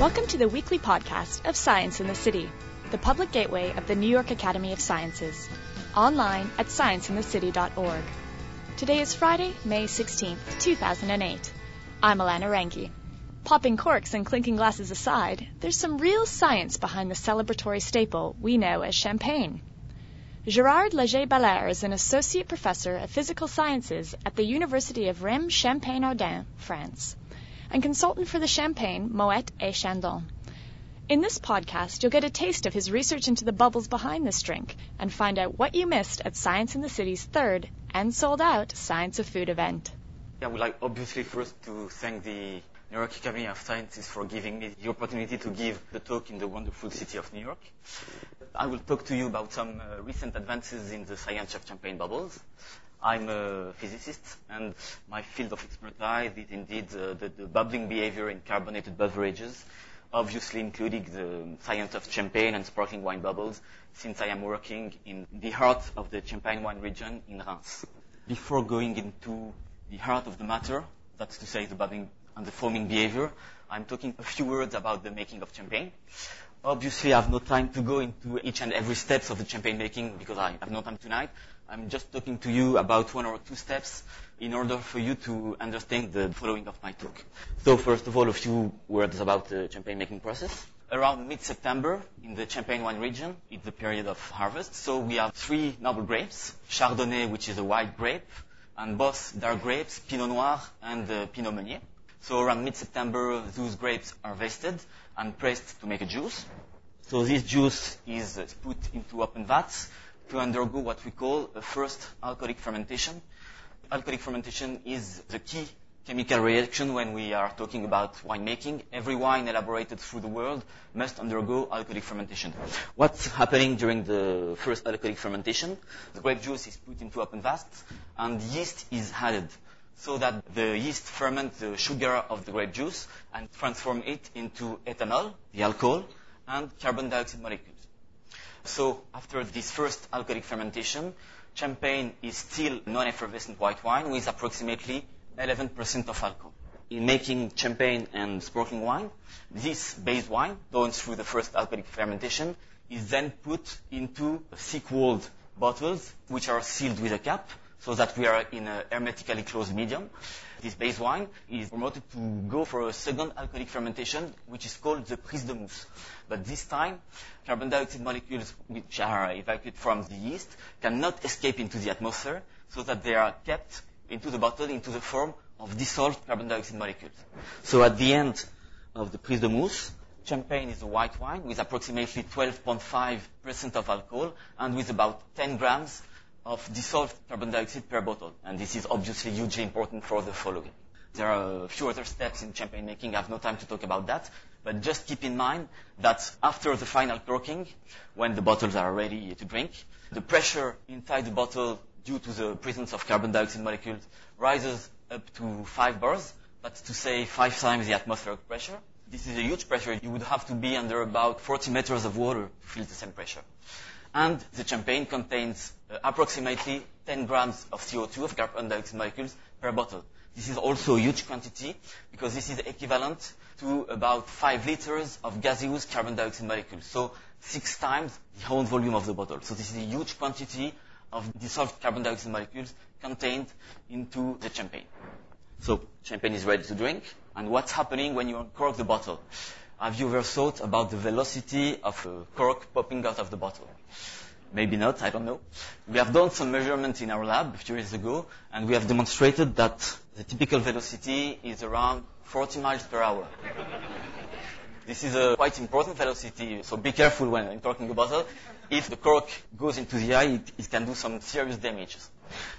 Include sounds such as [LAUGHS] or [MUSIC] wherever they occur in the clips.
Welcome to the weekly podcast of Science in the City, the public gateway of the New York Academy of Sciences, online at scienceinthecity.org. Today is Friday, May 16th, 2008. I'm Alana Ranki. Popping corks and clinking glasses aside, there's some real science behind the celebratory staple we know as champagne. Gerard Liger-Belair is an associate professor of physical sciences at the University of Reims Champagne-Ardenne, France and consultant for the Champagne Moet et Chandon. In this podcast, you'll get a taste of his research into the bubbles behind this drink and find out what you missed at Science in the City's third and sold out Science of Food event. I would like obviously first to thank the New York Academy of Sciences for giving me the opportunity to give the talk in the wonderful city of New York. I will talk to you about some uh, recent advances in the science of champagne bubbles. I'm a physicist, and my field of expertise is indeed uh, the, the, bubbling behavior in carbonated beverages, obviously including the science of champagne and sparkling wine bubbles, since I am working in the heart of the champagne wine region in Reims. Before going into the heart of the matter, that's to say the bubbling and the foaming behavior, I'm talking a few words about the making of champagne. Obviously, I have no time to go into each and every steps of the champagne making because I have no time tonight. I'm just talking to you about one or two steps in order for you to understand the following of my talk. So first of all, a few words about the champagne making process. Around mid-September in the Champagne wine region, it's the period of harvest. So we have three noble grapes, Chardonnay, which is a white grape, and both dark grapes, Pinot Noir and uh, Pinot Meunier. So around mid-September, those grapes are harvested and pressed to make a juice. So this juice is put into open vats to undergo what we call a first alcoholic fermentation. Alcoholic fermentation is the key chemical reaction when we are talking about winemaking. Every wine elaborated through the world must undergo alcoholic fermentation. What's happening during the first alcoholic fermentation? The grape juice is put into open vats and yeast is added so that the yeast ferments the sugar of the grape juice and transform it into ethanol, the alcohol, and carbon dioxide molecules. So after this first alcoholic fermentation, champagne is still non-effervescent white wine with approximately 11% of alcohol. In making champagne and sparkling wine, this base wine, done through the first alcoholic fermentation, is then put into thick-walled bottles, which are sealed with a cap, so that we are in a hermetically closed medium. This base wine is promoted to go for a second alcoholic fermentation, which is called the prise de mousse. But this time, carbon dioxide molecules which are evacuated from the yeast cannot escape into the atmosphere, so that they are kept into the bottle into the form of dissolved carbon dioxide molecules. So at the end of the prise de mousse, champagne is a white wine with approximately 12.5% of alcohol and with about 10 grams of dissolved carbon dioxide per bottle. And this is obviously hugely important for the following. There are a few other steps in champagne making. I have no time to talk about that. But just keep in mind that after the final corking, when the bottles are ready to drink, the pressure inside the bottle due to the presence of carbon dioxide molecules rises up to 5 bars. That's to say 5 times the atmospheric pressure. This is a huge pressure. You would have to be under about 40 meters of water to feel the same pressure and the champagne contains Uh, approximately 10 grams of CO2 of carbon dioxide molecules per bottle. This is also a huge quantity because this is equivalent to about 5 liters of gaseous carbon dioxide molecules. So six times the whole volume of the bottle. So this is a huge quantity of dissolved carbon dioxide molecules contained into the champagne. So champagne is ready to drink. And what's happening when you uncork the bottle? Have you ever thought about the velocity of a cork popping out of the bottle? Maybe not, I don't know. We have done some measurements in our lab a few years ago, and we have demonstrated that the typical velocity is around 40 miles per hour. this is a quite important velocity, so be careful when uncorking a bottle. If the cork goes into the eye, it, it can do some serious damages.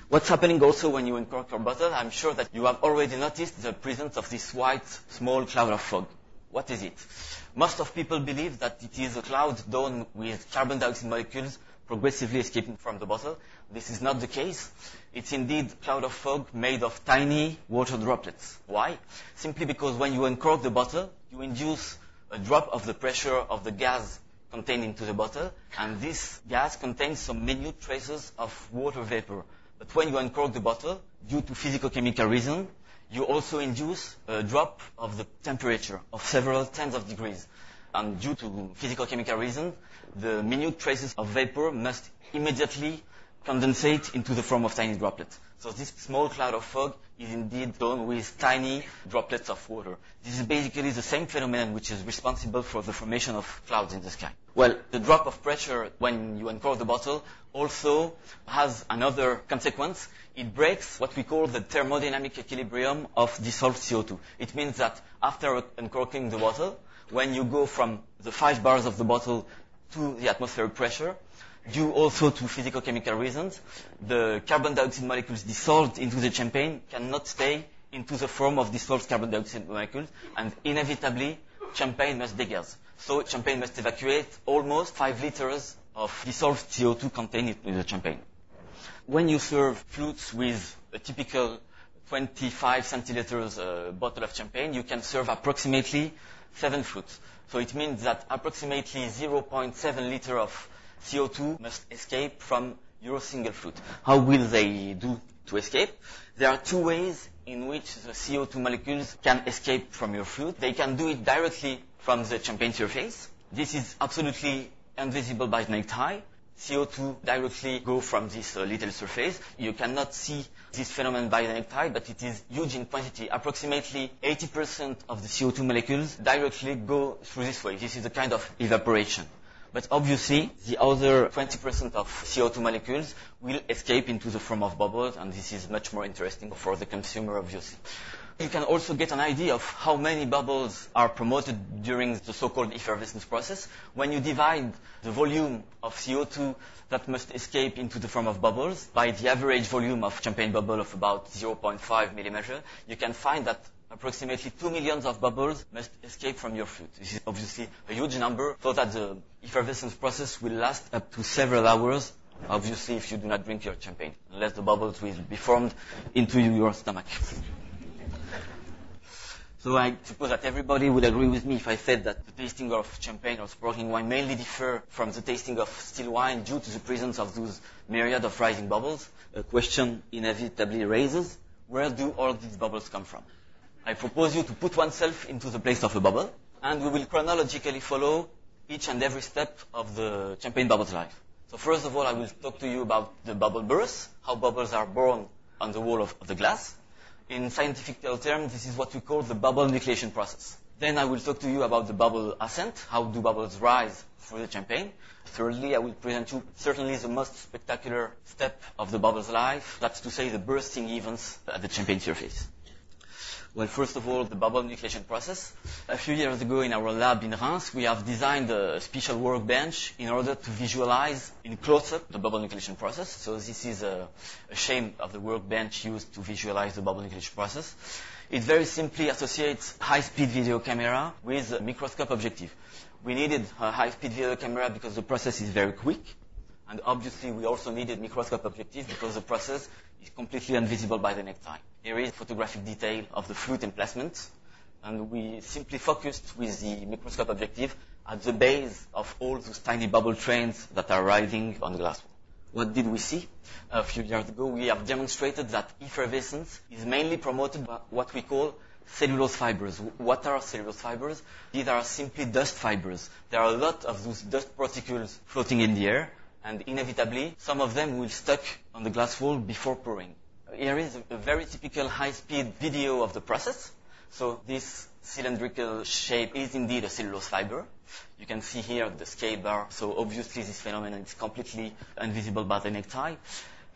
What's happening also when you uncork your bottle, I'm sure that you have already noticed the presence of this white small cloud of fog. What is it? Most of people believe that it is a cloud done with carbon dioxide molecules progressively escaping from the bottle. This is not the case. It's indeed cloud of fog made of tiny water droplets. Why? Simply because when you uncork the bottle, you induce a drop of the pressure of the gas contained into the bottle, and this gas contains some minute traces of water vapor. But when you uncork the bottle, due to physical-chemical reason, you also induce a drop of the temperature of several tens of degrees. And due to physical chemical reasons, the minute traces of vapor must immediately condensate into the form of tiny droplets. So this small cloud of fog is indeed done with tiny droplets of water. This is basically the same phenomenon which is responsible for the formation of clouds in the sky. Well, the drop of pressure when you uncork the bottle also has another consequence. It breaks what we call the thermodynamic equilibrium of dissolved CO2. It means that after uncorking the bottle, when you go from the five bars of the bottle to the atmospheric pressure, due also to physical chemical reasons, the carbon dioxide molecules dissolved into the champagne cannot stay into the form of dissolved carbon dioxide molecules, and inevitably, champagne must degas. So champagne must evacuate almost 5 liters of dissolved CO2 contained in the champagne. When you serve flutes with a typical 25 centiliters uh, bottle of champagne, you can serve approximately 7 flutes. So it means that approximately 0.7 liter of CO2 must escape from your single flute. How will they do to escape? There are two ways in which the CO2 molecules can escape from your flute. They can do it directly from the champagne surface. This is absolutely invisible by the naked eye. CO2 directly go from this uh, little surface. You cannot see this phenomenon by the eye, but it is huge in quantity. Approximately 80% of the CO2 molecules directly go through this way. This is a kind of evaporation. But obviously, the other 20% of CO2 molecules will escape into the form of bubbles, and this is much more interesting for the consumer, obviously. You can also get an idea of how many bubbles are promoted during the so-called effervescence process. When you divide the volume of CO2 that must escape into the form of bubbles by the average volume of champagne bubble of about 0.5 millimeter, you can find that approximately 2 millions of bubbles must escape from your flute. This is obviously a huge number, so that the effervescence process will last up to several hours, obviously if you do not drink your champagne, unless the bubbles will be formed into your stomach. So I suppose that everybody would agree with me if I said that the tasting of champagne or sparkling wine mainly differ from the tasting of still wine due to the presence of those myriad of rising bubbles. A question inevitably raises, where do all these bubbles come from? I propose you to put oneself into the place of a bubble, and we will chronologically follow each and every step of the champagne bubble's life. So first of all, I will talk to you about the bubble burst, how bubbles are born on the wall of the glass. In scientific terms, this is what we call the bubble nucleation process. Then I will talk to you about the bubble ascent, how do bubbles rise through the champagne. Thirdly, I will present you certainly the most spectacular step of the bubble's life, that's to say the bursting events at the champagne surface. Well, first of all, the bubble nucleation process. A few years ago in our lab in Reims, we have designed a special workbench in order to visualize in close-up the bubble nucleation process. So this is a, a of the workbench used to visualize the bubble nucleation process. It very simply associates high-speed video camera with microscope objective. We needed a high-speed video camera because the process is very quick. And obviously, we also needed microscope objective because the process is completely invisible by the eye. Here is photographic detail of the flute emplacement, and we simply focused with the microscope objective at the base of all those tiny bubble trains that are riding on the glass wall. What did we see? A few years ago, we have demonstrated that effervescence is mainly promoted by what we call cellulose fibers. What are cellulose fibers? These are simply dust fibers. There are a lot of those dust particles floating in the air, and inevitably, some of them will stuck on the glass wall before pouring. Here is a very typical high-speed video of the process. So this cylindrical shape is indeed a cellulose fiber. You can see here the scale bar. So obviously this phenomenon is completely invisible by the eye.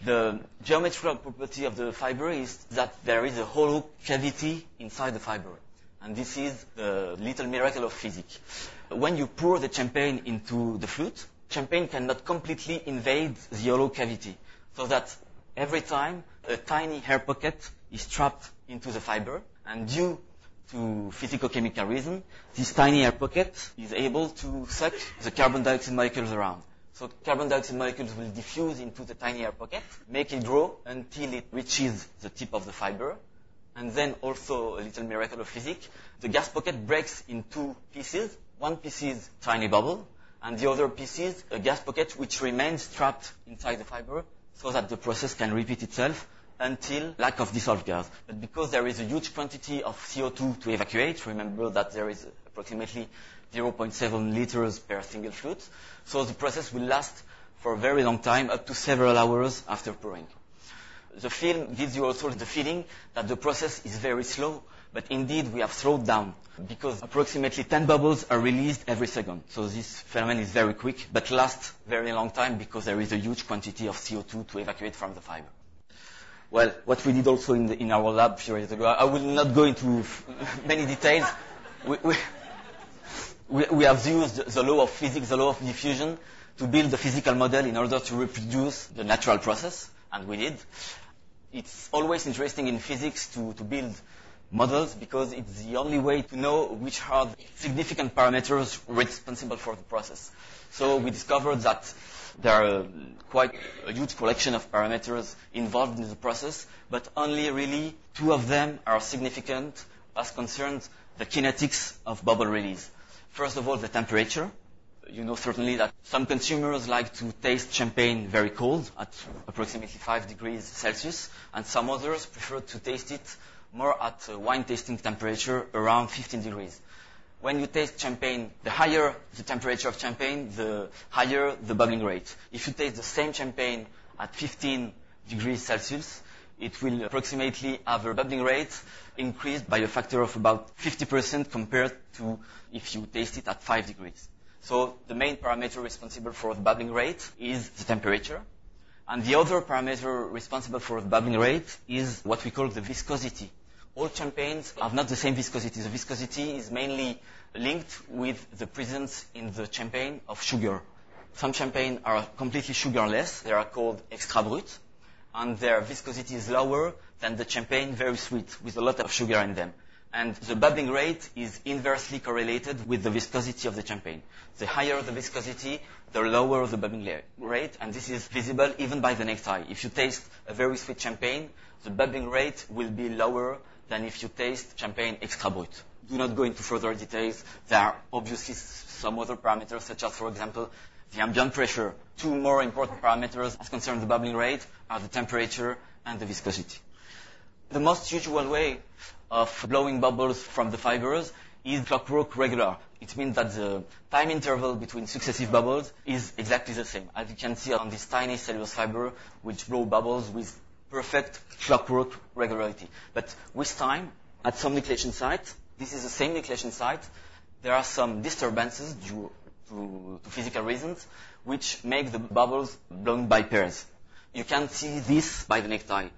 The geometrical property of the fiber is that there is a hollow cavity inside the fiber. And this is the little miracle of physics. When you pour the champagne into the flute, champagne cannot completely invade the hollow cavity. So that every time a tiny air pocket is trapped into the fiber, and due to physical-chemical reason, this tiny air pocket is able to suck the carbon dioxide molecules around. So carbon dioxide molecules will diffuse into the tiny air pocket, make it grow until it reaches the tip of the fiber. And then also a little miracle of physics, the gas pocket breaks in two pieces. One piece is tiny bubble, and the other piece is a uh, gas pocket which remains trapped inside the fiber so that the process can repeat itself until lack of dissolved gas. But because there is a huge quantity of CO2 to evacuate, remember that there is approximately 0.7 liters per single flute, so the process will last for a very long time, up to several hours after pouring. The film gives you also the feeling that the process is very slow, but indeed we have slowed down because approximately 10 bubbles are released every second. So this phenomenon is very quick, but lasts very long time because there is a huge quantity of CO2 to evacuate from the fiber. Well, what we did also in, the, in our lab a few years ago, I will not go into [LAUGHS] many details. We, we, we, we have used the law of physics, the law of diffusion, to build a physical model in order to reproduce the natural process, and we did. It's always interesting in physics to, to build models because it's the only way to know which are the significant parameters responsible for the process. So we discovered that there are quite a huge collection of parameters involved in the process, but only really two of them are significant as concerns the kinetics of bubble release. First of all, the temperature. You know certainly that some consumers like to taste champagne very cold at approximately 5 degrees Celsius, and some others prefer to taste it more at wine tasting temperature around 15 degrees. When you taste champagne, the higher the temperature of champagne, the higher the bubbling rate. If you taste the same champagne at 15 degrees Celsius, it will approximately have a bubbling rate increased by a factor of about 50% compared to if you taste it at 5 degrees. So the main parameter responsible for the bubbling rate is the temperature. And the other parameter responsible for the bubbling rate is what we call the viscosity all champagnes have not the same viscosity. The viscosity is mainly linked with the presence in the champagne of sugar. Some champagne are completely sugarless. They are called extra brut, and their viscosity is lower than the champagne very sweet with a lot of sugar in them. And the bubbling rate is inversely correlated with the viscosity of the champagne. The higher the viscosity, the lower the bubbling rate, and this is visible even by the next. If you taste a very sweet champagne, the bubbling rate will be lower than if you taste champagne extra brut. Do not go into further details. There are obviously some other parameters, such as, for example, the ambient pressure. Two more important parameters as concerns the bubbling rate are the temperature and the viscosity. The most usual way of blowing bubbles from the fibers is clockwork regular. It means that the time interval between successive bubbles is exactly the same. As you can see on this tiny cellulose fiber, which blow bubbles with perfect clockwork regularity. But with time, at some nucleation site, this is the same nucleation site, there are some disturbances due to, to physical reasons, which make the bubbles blown by pairs. You can see this by the eye.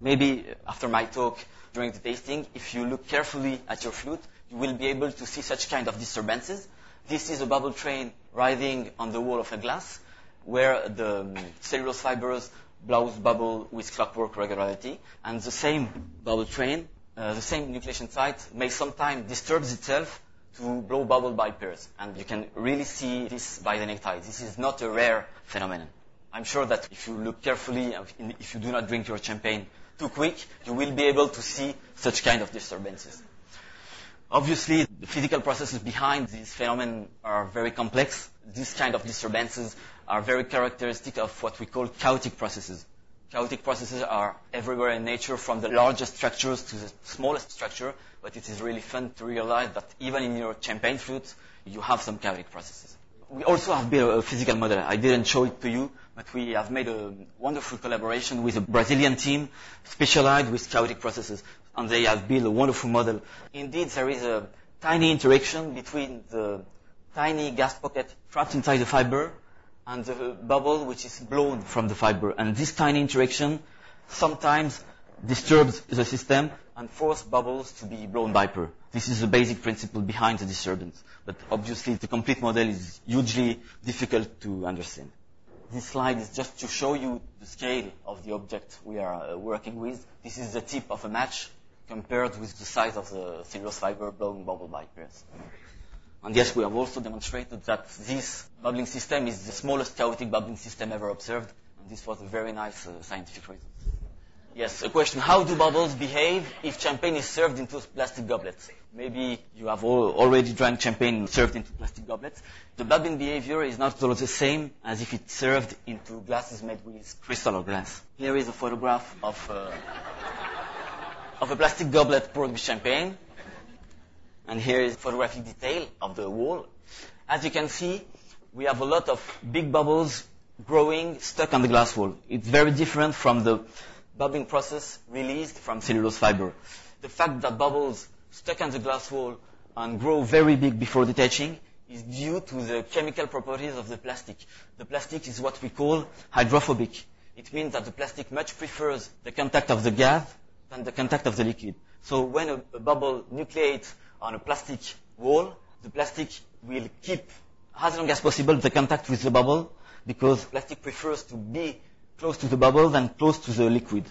Maybe after my talk during the tasting, if you look carefully at your flute, you will be able to see such kind of disturbances. This is a bubble train riding on the wall of a glass, where the cellulose fibers blows bubble with clockwork regularity, and the same bubble train, uh, the same nucleation site may sometimes disturbs itself to blow bubble by pairs. And you can really see this by the necktie. This is not a rare phenomenon. I'm sure that if you look carefully, if you do not drink your champagne too quick, you will be able to see such kind of disturbances. Obviously, the physical processes behind these phenomena are very complex. These kind of disturbances are very characteristic of what we call chaotic processes. Chaotic processes are everywhere in nature from the largest structures to the smallest structure, but it is really fun to realize that even in your champagne flute, you have some chaotic processes. We also have built a physical model. I didn't show it to you, but we have made a wonderful collaboration with a Brazilian team specialized with chaotic processes, and they have built a wonderful model. Indeed, there is a tiny interaction between the tiny gas pocket trapped inside the fiber and the bubble which is blown from the fiber. And this tiny interaction sometimes disturbs the system and forces bubbles to be blown by per. This is the basic principle behind the disturbance. But obviously the complete model is hugely difficult to understand. This slide is just to show you the scale of the object we are uh, working with. This is the tip of a match compared with the size of the cellulose fiber blown bubble by pairs. And yes, we have also demonstrated that this bubbling system is the smallest chaotic bubbling system ever observed. And this was a very nice uh, scientific result. Yes, a question. How do bubbles behave if champagne is served into plastic goblets? Maybe you have already drank champagne served into plastic goblets. The bubbling behavior is not the same as if it's served into glasses made with crystal or glass. Here is a photograph of, uh, of a plastic goblet poured with champagne. And here is a photographic detail of the wall. As you can see, we have a lot of big bubbles growing stuck on the glass wall. It's very different from the bubbling process released from cellulose fiber. The fact that bubbles stuck on the glass wall and grow very big before detaching is due to the chemical properties of the plastic. The plastic is what we call hydrophobic. It means that the plastic much prefers the contact of the gas than the contact of the liquid. So when a, a bubble nucleates on a plastic wall, the plastic will keep as long as possible the contact with the bubble because plastic prefers to be close to the bubbles and close to the liquid.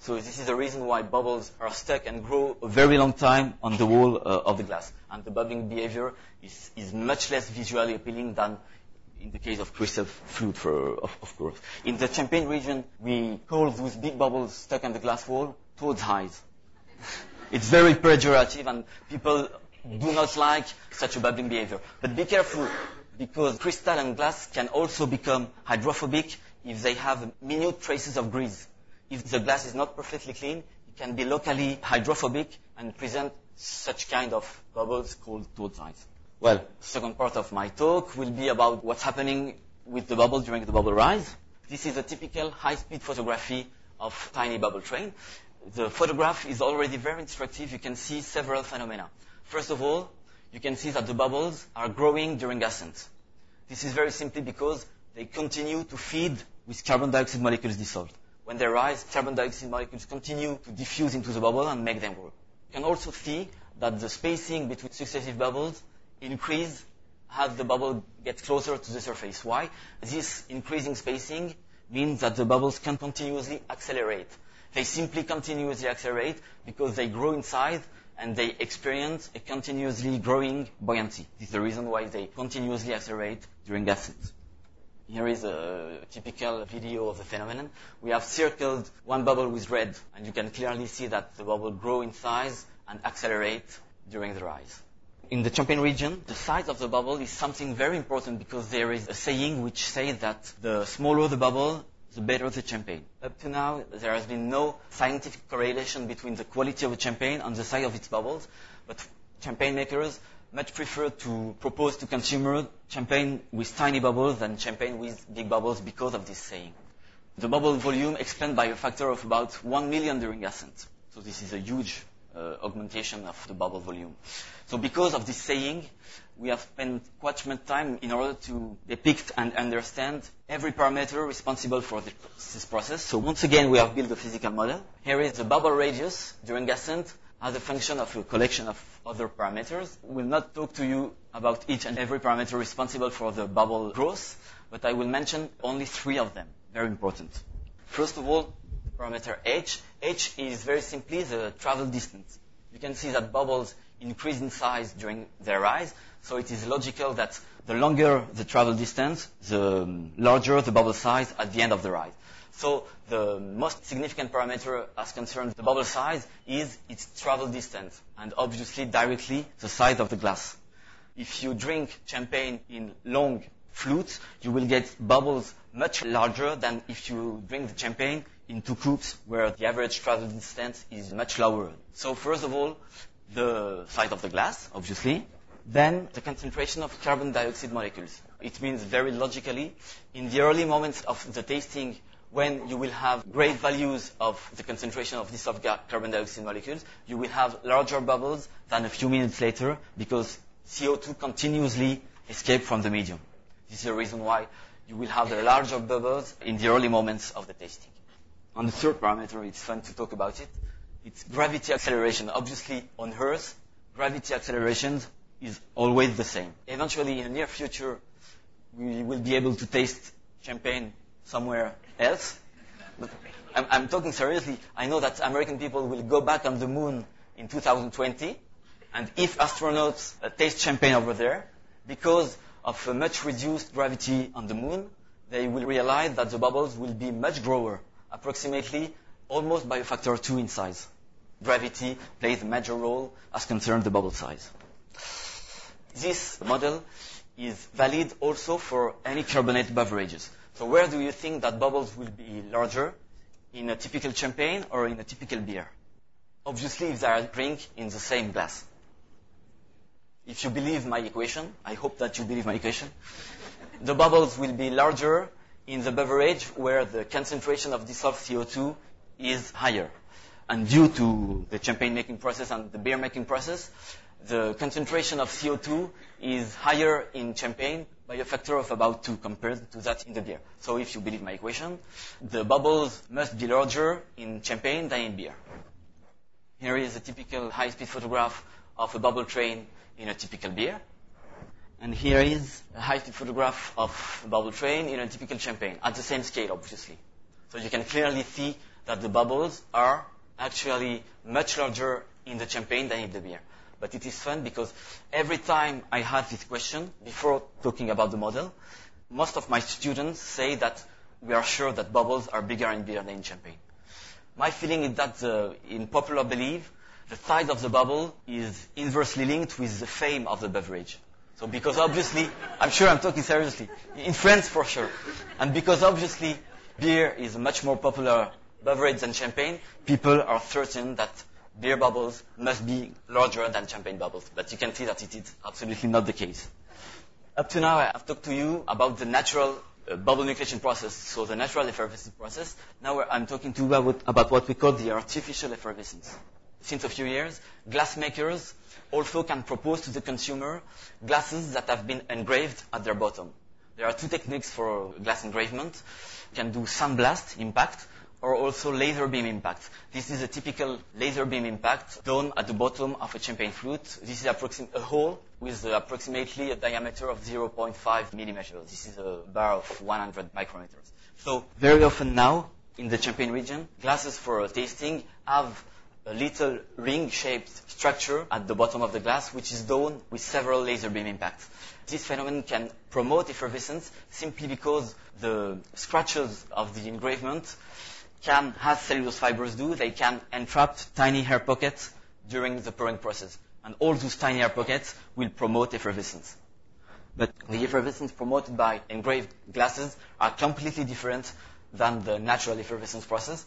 So this is the reason why bubbles are stuck and grow a very long time on the wall uh, of the glass. And the bubbling behavior is, is much less visually appealing than in the case of crystal fluid, for, of, of course. In the Champagne region, we call those big bubbles stuck on the glass wall toad's eyes. [LAUGHS] it's very pejorative and people do not like such a bubbling behavior. But be careful because crystal and glass can also become hydrophobic if they have minute traces of grease. If the glass is not perfectly clean, it can be locally hydrophobic and present such kind of bubbles called toad. Well, second part of my talk will be about what's happening with the bubble during the bubble rise. This is a typical high-speed photography of tiny bubble train. The photograph is already very instructive. You can see several phenomena. First of all, you can see that the bubbles are growing during ascent. This is very simply because they continue to feed with carbon dioxide molecules dissolved. When they rise, carbon dioxide molecules continue to diffuse into the bubble and make them grow. You can also see that the spacing between successive bubbles increase as the bubble gets closer to the surface. Why? This increasing spacing means that the bubbles can continuously accelerate. They simply continuously accelerate because they grow in size and they experience a continuously growing buoyancy. This is the reason why they continuously accelerate during ascent. Here is a typical video of the phenomenon. We have circled one bubble with red, and you can clearly see that the bubble grow in size and accelerate during the rise. In the Champagne region, the size of the bubble is something very important because there is a saying which says that the smaller the bubble, the better the champagne. Up to now, there has been no scientific correlation between the quality of a champagne and the size of its bubbles, but champagne makers much prefer to propose to consumers champagne with tiny bubbles than champagne with big bubbles because of this saying. The bubble volume expanded by a factor of about 1 million during ascent. So this is a huge uh, augmentation of the bubble volume. So because of this saying, we have spent quite much time in order to depict and understand every parameter responsible for this process. So once again, we have built a physical model. Here is the bubble radius during ascent as a function of a collection of other parameters. We'll not talk to you about each and every parameter responsible for the bubble growth, but I will mention only three of them, very important. First of all, parameter h. h is very simply the travel distance. You can see that bubbles increase in size during their rise, so it is logical that the longer the travel distance, the larger the bubble size at the end of the rise. So the most significant parameter as concerns the bubble size is its travel distance and obviously directly the size of the glass. If you drink champagne in long flutes, you will get bubbles much larger than if you drink the champagne in two cups where the average travel distance is much lower. So first of all, the size of the glass, obviously, then the concentration of carbon dioxide molecules. It means very logically, in the early moments of the tasting, when you will have great values of the concentration of dissolved carbon dioxide molecules, you will have larger bubbles than a few minutes later because CO2 continuously escape from the medium. This is the reason why you will have the larger bubbles in the early moments of the tasting. On the third parameter, it's fun to talk about it. It's gravity acceleration. Obviously, on Earth, gravity acceleration is always the same. Eventually, in the near future, we will be able to taste champagne somewhere else. But I'm, I'm talking seriously. I know that American people will go back on the moon in 2020, and if astronauts uh, taste champagne over there, because of a much reduced gravity on the moon, they will realize that the bubbles will be much grower, approximately almost by a factor of two in size. Gravity plays a major role as concerns the bubble size. This model is valid also for any carbonated beverages. So where do you think that bubbles will be larger? In a typical champagne or in a typical beer? Obviously, if they are drink in the same glass. If you believe my equation, I hope that you believe my equation, [LAUGHS] the bubbles will be larger in the beverage where the concentration of dissolved CO2 is higher. And due to the champagne making process and the beer making process, the concentration of CO2 is higher in champagne by a factor of about two compared to that in the beer. So if you believe my equation, the bubbles must be larger in champagne than in beer. Here is a typical high-speed photograph of a bubble train in a typical beer. And here is a high-speed photograph of a bubble train in a typical champagne, at the same scale, obviously. So you can clearly see that the bubbles are actually much larger in the champagne than in the beer. But it is fun because every time I have this question, before talking about the model, most of my students say that we are sure that bubbles are bigger in beer than champagne. My feeling is that uh, in popular belief, the size of the bubble is inversely linked with the fame of the beverage. So because obviously, I'm sure I'm talking seriously. In France, for sure. And because obviously beer is a much more popular beverage than champagne, people are certain that beer bubbles must be larger than champagne bubbles. But you can see that it is absolutely not the case. Up to now, I've talked to you about the natural uh, bubble nucleation process, so the natural effervescence process. Now I'm talking to you about, about what we call the artificial effervescence. Since a few years, glass makers also can propose to the consumer glasses that have been engraved at their bottom. There are two techniques for glass engravement. You can do sandblast impact or also laser beam impact. This is a typical laser beam impact done at the bottom of a champagne flute. This is a hole with approximately a diameter of 0.5 millimeters. This is a bar of 100 micrometers. So very often now in the champagne region, glasses for tasting have a little ring-shaped structure at the bottom of the glass, which is done with several laser beam impacts. This phenomenon can promote effervescence simply because the scratches of the engravement can, as cellulose fibers do, they can entrap tiny hair pockets during the pouring process. And all those tiny air pockets will promote effervescence. But the effervescence promoted by engraved glasses are completely different than the natural effervescence process.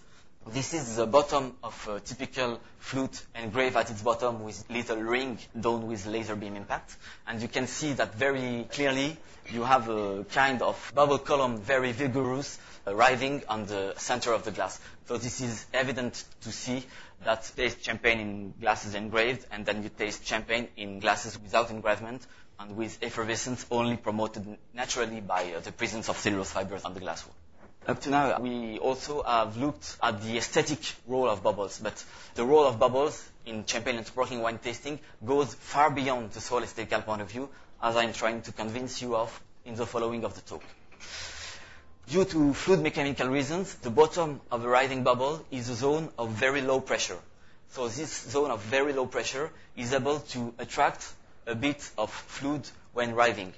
This is the bottom of a typical flute engraved at its bottom with little ring done with laser beam impact. And you can see that very clearly you have a kind of bubble column, very vigorous, arriving on the center of the glass. So this is evident to see that taste champagne in glasses engraved, and then you taste champagne in glasses without engravement and with effervescence only promoted naturally by uh, the presence of cellulose fibers on the glass wall. Up to now, we also have looked at the aesthetic role of bubbles, but the role of bubbles in champagne and sparkling wine tasting goes far beyond the sole aesthetical point of view, as I'm trying to convince you of in the following of the talk. Due to fluid mechanical reasons, the bottom of the rising bubble is a zone of very low pressure. So this zone of very low pressure is able to attract a bit of fluid when rising.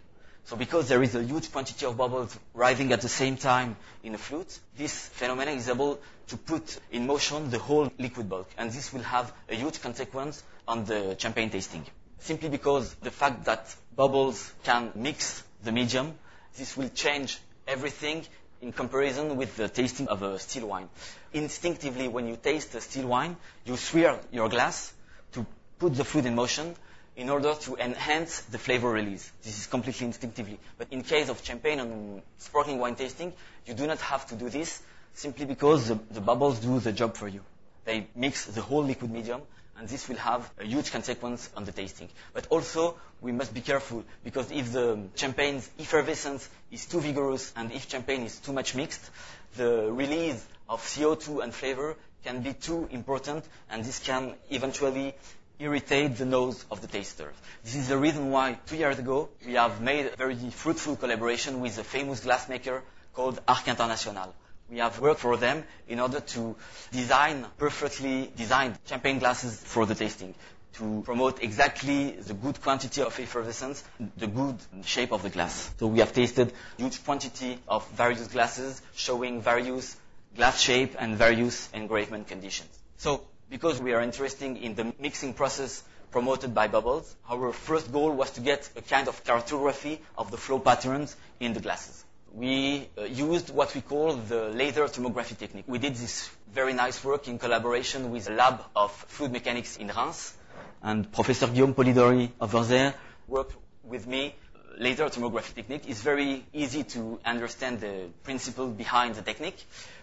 So because there is a huge quantity of bubbles rising at the same time in a flute, this phenomenon is able to put in motion the whole liquid bulk. And this will have a huge consequence on the champagne tasting. Simply because the fact that bubbles can mix the medium, this will change everything in comparison with the tasting of a still wine. Instinctively, when you taste a still wine, you swirl your glass to put the fluid in motion in order to enhance the flavor release. This is completely instinctively. But in case of champagne and sparkling wine tasting, you do not have to do this simply because the, the bubbles do the job for you. They mix the whole liquid medium, and this will have a huge consequence on the tasting. But also, we must be careful because if the champagne's effervescence is too vigorous and if champagne is too much mixed, the release of CO2 and flavor can be too important, and this can eventually irritate the nose of the taster. This is the reason why two years ago we have made a very fruitful collaboration with a famous glassmaker called Arc International. We have worked for them in order to design perfectly designed champagne glasses for the tasting to promote exactly the good quantity of effervescence, the good shape of the glass. So we have tasted huge quantity of various glasses showing various glass shape and various engravement conditions. So because we are interested in the mixing process promoted by bubbles, our first goal was to get a kind of cartography of the flow patterns in the glasses. We uh, used what we call the laser tomography technique. We did this very nice work in collaboration with a lab of fluid mechanics in Reims, and Professor Guillaume Polidori over there worked with me. Laser tomography technique is very easy to understand the principle behind the technique.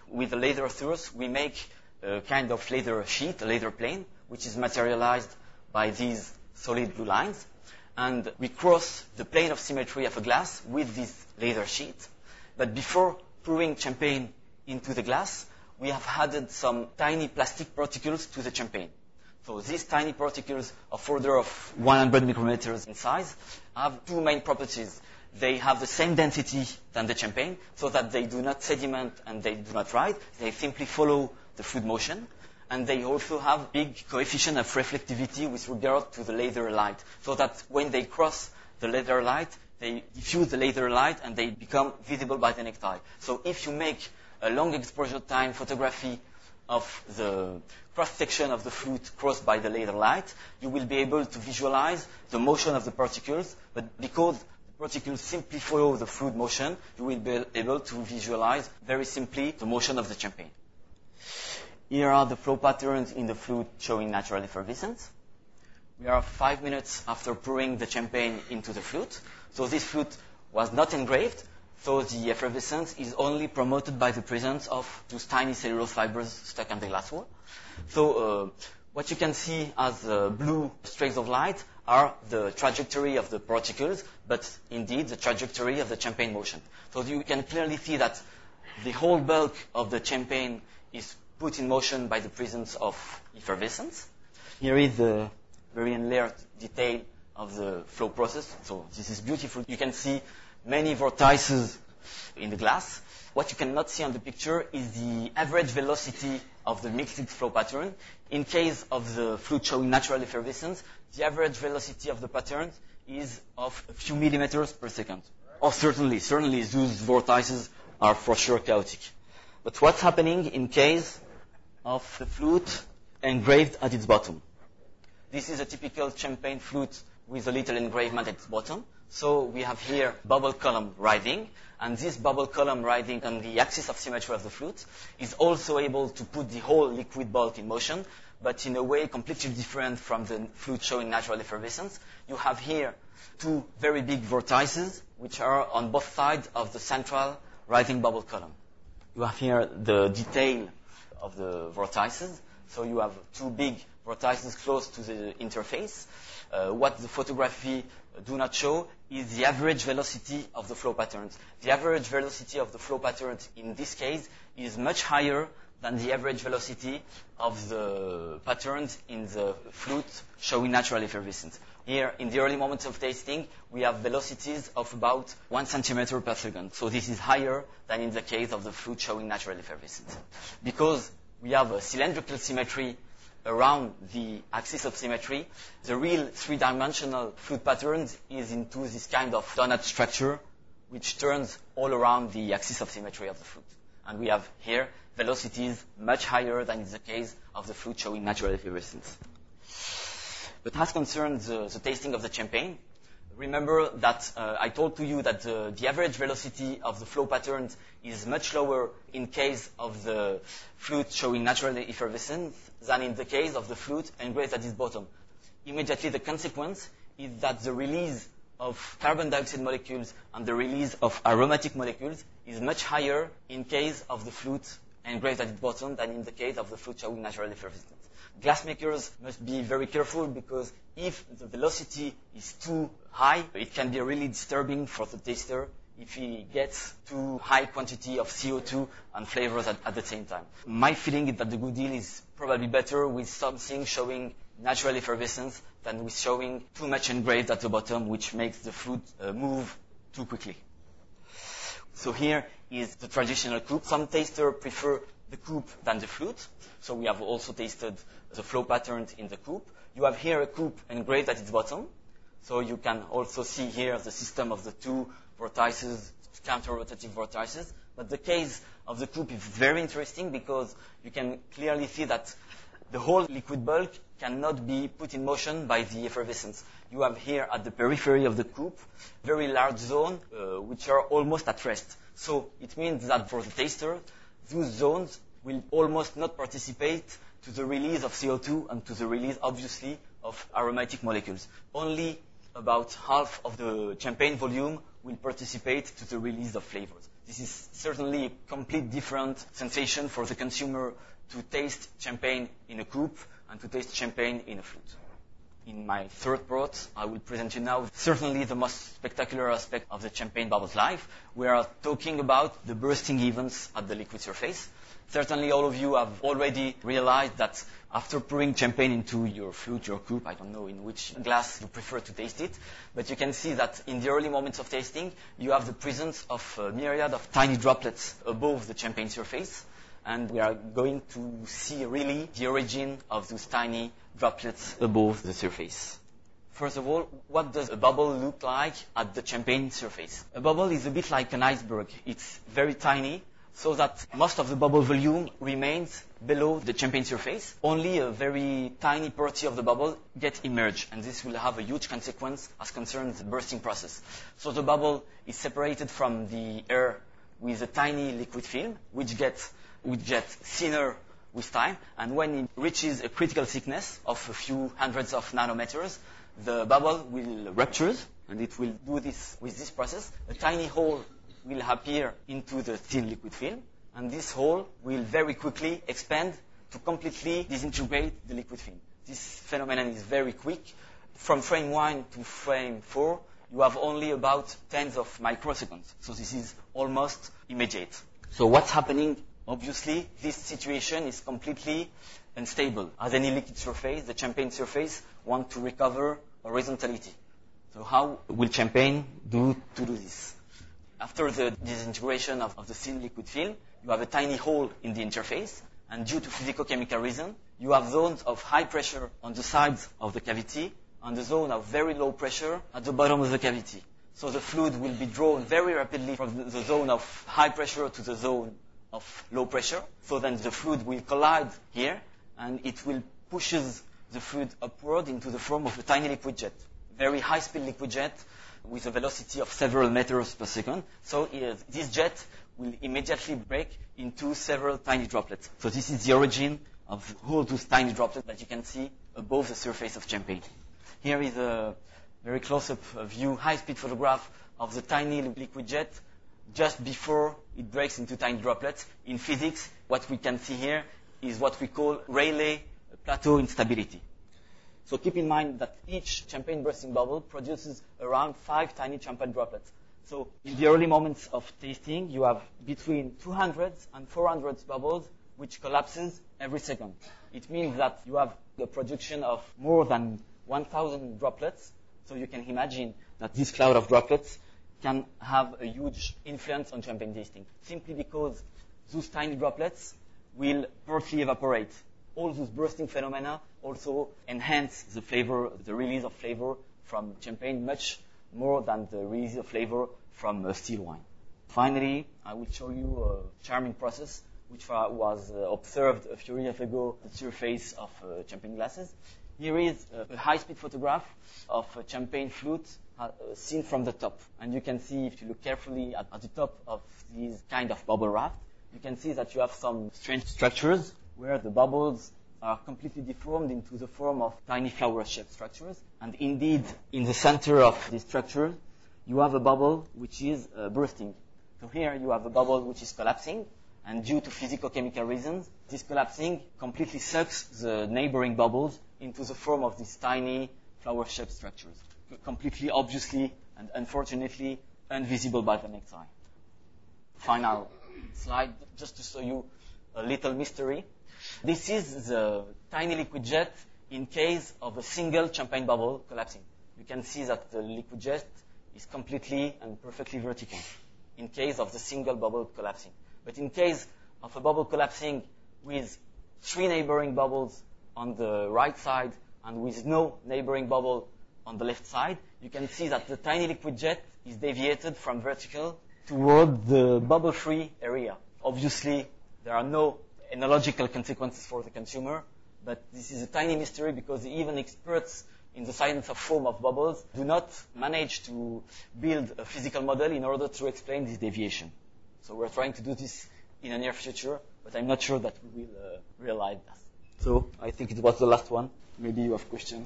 With the laser source, we make a kind of laser sheet, a laser plane, which is materialized by these solid blue lines. And we cross the plane of symmetry of a glass with this laser sheet. But before pouring champagne into the glass, we have added some tiny plastic particles to the champagne. So these tiny particles of order of 100 micrometers in size have two main properties. They have the same density than the champagne, so that they do not sediment and they do not ride. They simply follow the fluid motion. And they also have big coefficient of reflectivity with regard to the laser light, so that when they cross the laser light, they diffuse the laser light and they become visible by the eye. So if you make a long exposure time photography of the cross-section of the fluid crossed by the laser light, you will be able to visualize the motion of the particles, but because the particles simply follow the fluid motion, you will be able to visualize very simply the motion of the champagne. Here are the flow patterns in the fluid showing natural effervescence. We are five minutes after pouring the champagne into the flute. So this flute was not engraved, so the effervescence is only promoted by the presence of those tiny cellulose fibers stuck on the glass wall. So uh, what you can see as uh, blue streaks of light are the trajectory of the particles, but indeed the trajectory of the champagne motion. So you can clearly see that the whole bulk of the champagne is put in motion by the presence of effervescence. Here is the very enlarged detail of the flow process. So this is beautiful. You can see many vortices in the glass. What you cannot see on the picture is the average velocity of the mixed flow pattern. In case of the fluid showing natural effervescence, the average velocity of the pattern is of a few millimeters per second. Oh, certainly, certainly those vortices are for sure chaotic. But what's happening in case of the flute engraved at its bottom? This is a typical champagne flute with a little engravement at its bottom. So we have here bubble column riding, and this bubble column riding on the axis of symmetry of the flute is also able to put the whole liquid bulk in motion, but in a way completely different from the flute showing natural effervescence. You have here two very big vortices, which are on both sides of the central rising bubble column. You have here the detail of the vortices. So you have two big vortices close to the interface. Uh, what the photography do not show is the average velocity of the flow patterns. The average velocity of the flow patterns in this case is much higher than the average velocity of the patterns in the flute showing natural effervescence. Here, in the early moments of tasting, we have velocities of about one centimeter per second. So this is higher than in the case of the flute showing natural effervescence. Because we have a cylindrical symmetry around the axis of symmetry, the real three-dimensional fluid pattern is into this kind of donut structure, which turns all around the axis of symmetry of the fluid. And we have here velocities much higher than in the case of the fluid showing natural effervescence. But as concerns the, the tasting of the champagne, remember that uh, I told to you that uh, the average velocity of the flow patterns is much lower in case of the fluid showing natural effervescence than in the case of the fluid engraved at its bottom. Immediately, the consequence is that the release of carbon dioxide molecules and the release of aromatic molecules is much higher in case of the fluid engraved at its bottom than in the case of the fluid showing natural effervescence. Glassmakers must be very careful because if the velocity is too high, it can be really disturbing for the taster if he gets too high quantity of CO2 and flavors at, at, the same time. My feeling is that the good deal is probably better with something showing natural effervescence than with showing too much engraved at the bottom, which makes the fruit uh, move too quickly. So here is the traditional coupe. Some tasters prefer the coupe than the flute. So we have also tasted the flow patterns in the coupe. You have here a coupe engraved at its bottom. So you can also see here the system of the two vortices, counter-rotative vortices. But the case of the coupe is very interesting because you can clearly see that the whole liquid bulk cannot be put in motion by the effervescence. You have here at the periphery of the coupe very large zones uh, which are almost at rest. So it means that for the taster, those zones will almost not participate to the release of CO2 and to the release, obviously, of aromatic molecules. Only about half of the champagne volume will participate to the release of flavors. This is certainly a complete different sensation for the consumer to taste champagne in a coupe and to taste champagne in a flute. In my third part, I will present you now certainly the most spectacular aspect of the champagne bubble's life. We are talking about the bursting events at the liquid surface. Certainly all of you have already realized that after pouring champagne into your flute, your coupe, I don't know in which glass you prefer to taste it, but you can see that in the early moments of tasting, you have the presence of a myriad of tiny droplets above the champagne surface and we are going to see really the origin of those tiny droplets above the surface. First of all, what does a bubble look like at the champagne surface? A bubble is a bit like an iceberg. It's very tiny, so that most of the bubble volume remains below the champagne surface. Only a very tiny party of the bubble gets immersed, and this will have a huge consequence as concerns the bursting process. So the bubble is separated from the air with a tiny liquid film, which gets which gets thinner with time, and when it reaches a critical thickness of a few hundreds of nanometers, the bubble will rupture, and it will do this with this process. A tiny hole will appear into the thin liquid film, and this hole will very quickly expand to completely disintegrate the liquid film. This phenomenon is very quick. From frame 1 to frame 4, you have only about tens of microseconds. So this is almost immediate. So what's happening Obviously, this situation is completely unstable. As any liquid surface, the champagne surface wants to recover horizontality. So how will champagne do to do this? After the disintegration of, of the thin liquid film, you have a tiny hole in the interface, and due to physicochemical reason, you have zones of high pressure on the sides of the cavity and a zone of very low pressure at the bottom of the cavity. So the fluid will be drawn very rapidly from the zone of high pressure to the zone of low pressure. So then the fluid will collide here and it will pushes the fluid upward into the form of a tiny liquid jet. Very high speed liquid jet with a velocity of several meters per second. So uh, this jet will immediately break into several tiny droplets. So this is the origin of all those tiny droplets that you can see above the surface of champagne. Here is a very close-up view, high-speed photograph of the tiny liquid jet just before it breaks into tiny droplets. In physics, what we can see here is what we call Rayleigh plateau instability. So keep in mind that each champagne bursting bubble produces around five tiny champagne droplets. So in the early moments of tasting, you have between 200 and 400 bubbles which collapses every second. It means that you have the production of more than 1,000 droplets. So you can imagine that this cloud of droplets can have a huge influence on champagne tasting, simply because those tiny droplets will partly evaporate. All those bursting phenomena also enhance the flavor, the release of flavor from champagne much more than the release of flavor from uh, still wine. Finally, I will show you a charming process which was uh, observed a few years ago the surface of uh, champagne glasses. Here is a high-speed photograph of a champagne flute uh, seen from the top. And you can see, if you look carefully at, at the top of these kind of bubble raft, you can see that you have some strange structures where the bubbles are completely deformed into the form of tiny flower-shaped structures. And indeed, in the center of this structure, you have a bubble which is uh, bursting. So here you have a bubble which is collapsing, and due to physical-chemical reasons, this collapsing completely sucks the neighboring bubbles into the form of these tiny flower-shaped structures completely obviously and unfortunately invisible by the naked eye. Final slide, just to show you a little mystery. This is the tiny liquid jet in case of a single champagne bubble collapsing. You can see that the liquid jet is completely and perfectly vertical in case of the single bubble collapsing. But in case of a bubble collapsing with three neighboring bubbles on the right side and with no neighboring bubble on the left side, you can see that the tiny liquid jet is deviated from vertical toward the bubble-free area. Obviously, there are no enological consequences for the consumer, but this is a tiny mystery because even experts in the science of foam of bubbles do not manage to build a physical model in order to explain this deviation. So we're trying to do this in the near future, but I'm not sure that we will uh, realize that. So I think it was the last one. Maybe you have a question.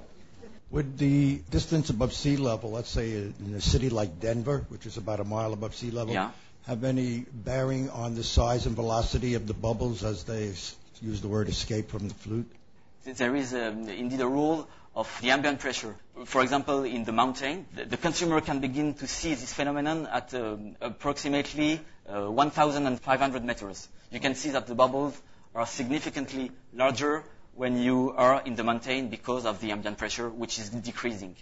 Would the distance above sea level, let's say in a city like Denver, which is about a mile above sea level, Yeah. have any bearing on the size and velocity of the bubbles as they use the word escape from the flute? there is um, indeed a rule of the ambient pressure. For example, in the mountain, the, the consumer can begin to see this phenomenon at um, approximately uh, 1,500 meters. You can see that the bubbles are significantly larger when you are in the mountain because of the ambient pressure, which is decreasing.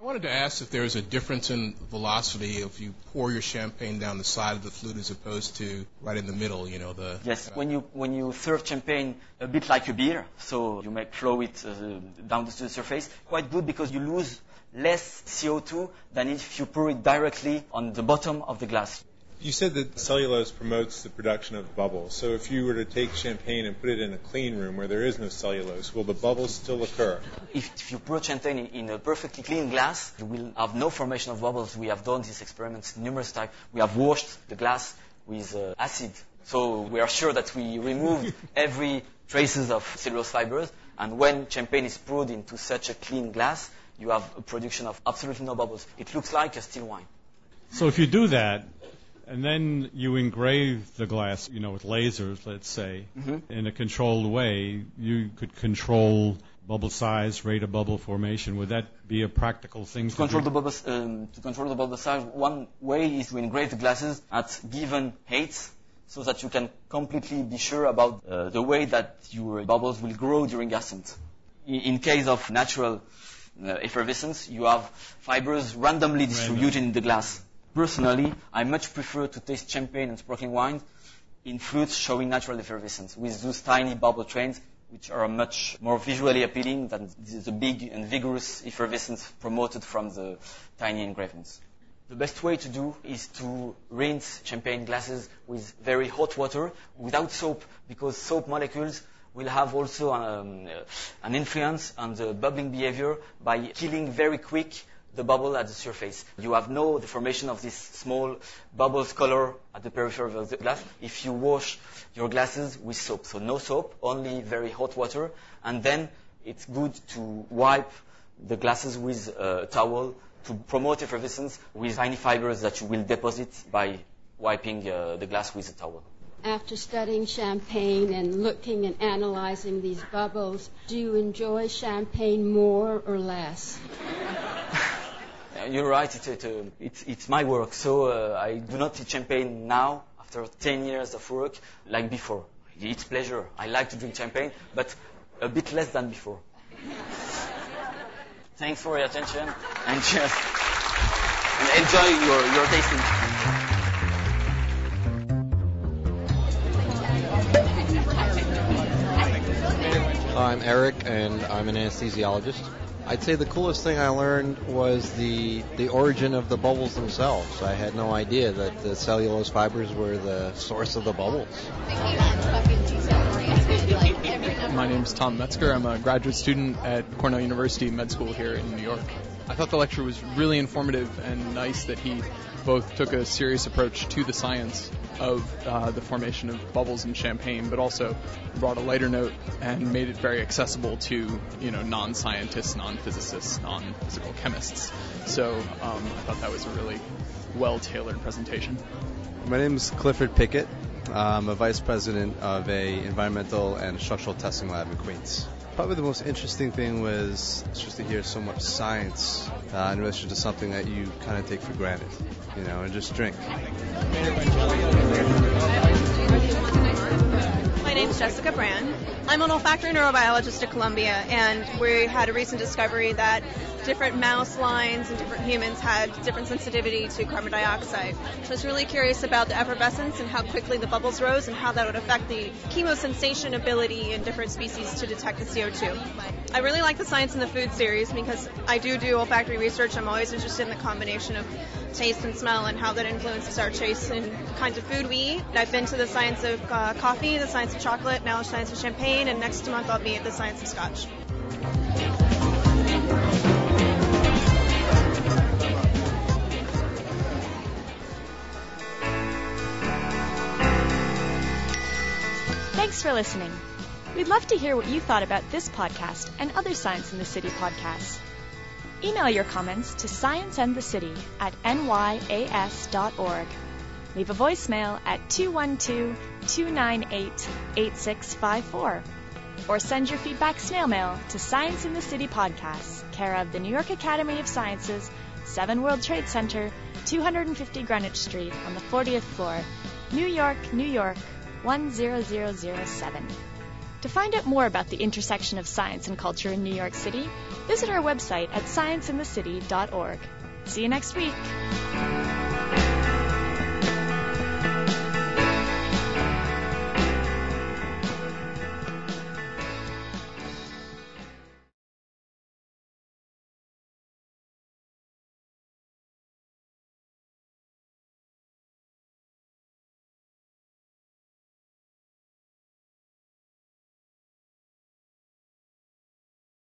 I wanted to ask if there is a difference in velocity if you pour your champagne down the side of the flute as opposed to right in the middle, you know, the... Yes, when you when you serve champagne a bit like a beer, so you make flow it uh, down to the surface, quite good because you lose less CO2 than if you pour it directly on the bottom of the glass. You said that cellulose promotes the production of bubbles. So if you were to take champagne and put it in a clean room where there is no cellulose, will the bubbles still occur? If, if you pour champagne in, in a perfectly clean glass, you will have no formation of bubbles. We have done these experiments numerous times. We have washed the glass with uh, acid. So we are sure that we removed [LAUGHS] every traces of cellulose fibers. And when champagne is poured into such a clean glass, you have a production of absolutely no bubbles. It looks like a still wine. So if you do that, and then you engrave the glass, you know, with lasers, let's say, in a controlled way, you could control bubble size, rate of bubble formation. Would that be a practical thing To to control do? the bubbles, um, to control the bubble size, one way is to engrave the glasses at given heights, so that you can completely be sure about uh, the way that your bubbles will grow during ascent. In, in case of natural uh, effervescence, you have fibers randomly distributed in the glass. Personally, I much prefer to taste champagne and sparkling wine in flutes showing natural effervescence with those tiny bubble trains which are much more visually appealing than the big and vigorous effervescence promoted from the tiny engravings. The best way to do is to rinse champagne glasses with very hot water without soap because soap molecules will have also um, an influence on the bubbling behavior by killing very quick the bubble at the surface. You have no the formation of this small bubbles color at the periphery of the glass if you wash your glasses with soap. So no soap, only very hot water, and then it's good to wipe the glasses with a towel to promote effervescence with tiny fibers that you will deposit by wiping uh, the glass with a towel. After studying champagne and looking and analyzing these bubbles, do you enjoy champagne more or less? Uh, You're right, it's, it, uh, it's, it's my work, so uh, I do not eat champagne now, after 10 years of work, like before. It's pleasure. I like to drink champagne, but a bit less than before. [LAUGHS] Thanks for your attention, and cheers. And enjoy your, your tasting. I'm Eric, and I'm an anesthesiologist. I'd say the coolest thing I learned was the the origin of the bubbles themselves. I had no idea that the cellulose fibers were the source of the bubbles. My name is Tom Metzger. I'm a graduate student at Cornell University Med School here in New York. I thought the lecture was really informative and nice that he both took a serious approach to the science of uh, the formation of bubbles in champagne, but also brought a lighter note and made it very accessible to you know non-scientists, non-physicists, non-physical chemists. So um, I thought that was a really well-tailored presentation. My name is Clifford Pickett. I'm a vice president of a environmental and structural testing lab in Queens. Probably the most interesting thing was just to hear so much science uh, in relation to something that you kind of take for granted, you know, and just drink. My name's Jessica Brand. I'm an olfactory neurobiologist at Columbia, and we had a recent discovery that different mouse lines and different humans had different sensitivity to carbon dioxide. So I was really curious about the effervescence and how quickly the bubbles rose and how that would affect the chemosensation ability in different species to detect the CO2. I really like the Science in the Food series because I do do olfactory research. I'm always interested in the combination of taste and smell and how that influences our taste and kinds of food we eat. I've been to the science of uh, coffee, the science of chocolate, now the science of champagne, and next month I'll be at the science of scotch. Thanks for listening. We'd love to hear what you thought about this podcast and other Science in the City podcasts. Email your comments to scienceandthecity at nyas.org. Leave a voicemail at 212-298-8654. Or send your feedback snail mail to Science in the City Podcasts, care of the New York Academy of Sciences, 7 World Trade Center, 250 Greenwich Street on the 40th floor, New York, New York, 10007. To find out more about the intersection of science and culture in New York City, visit our website at scienceinthecity.org. See you next week.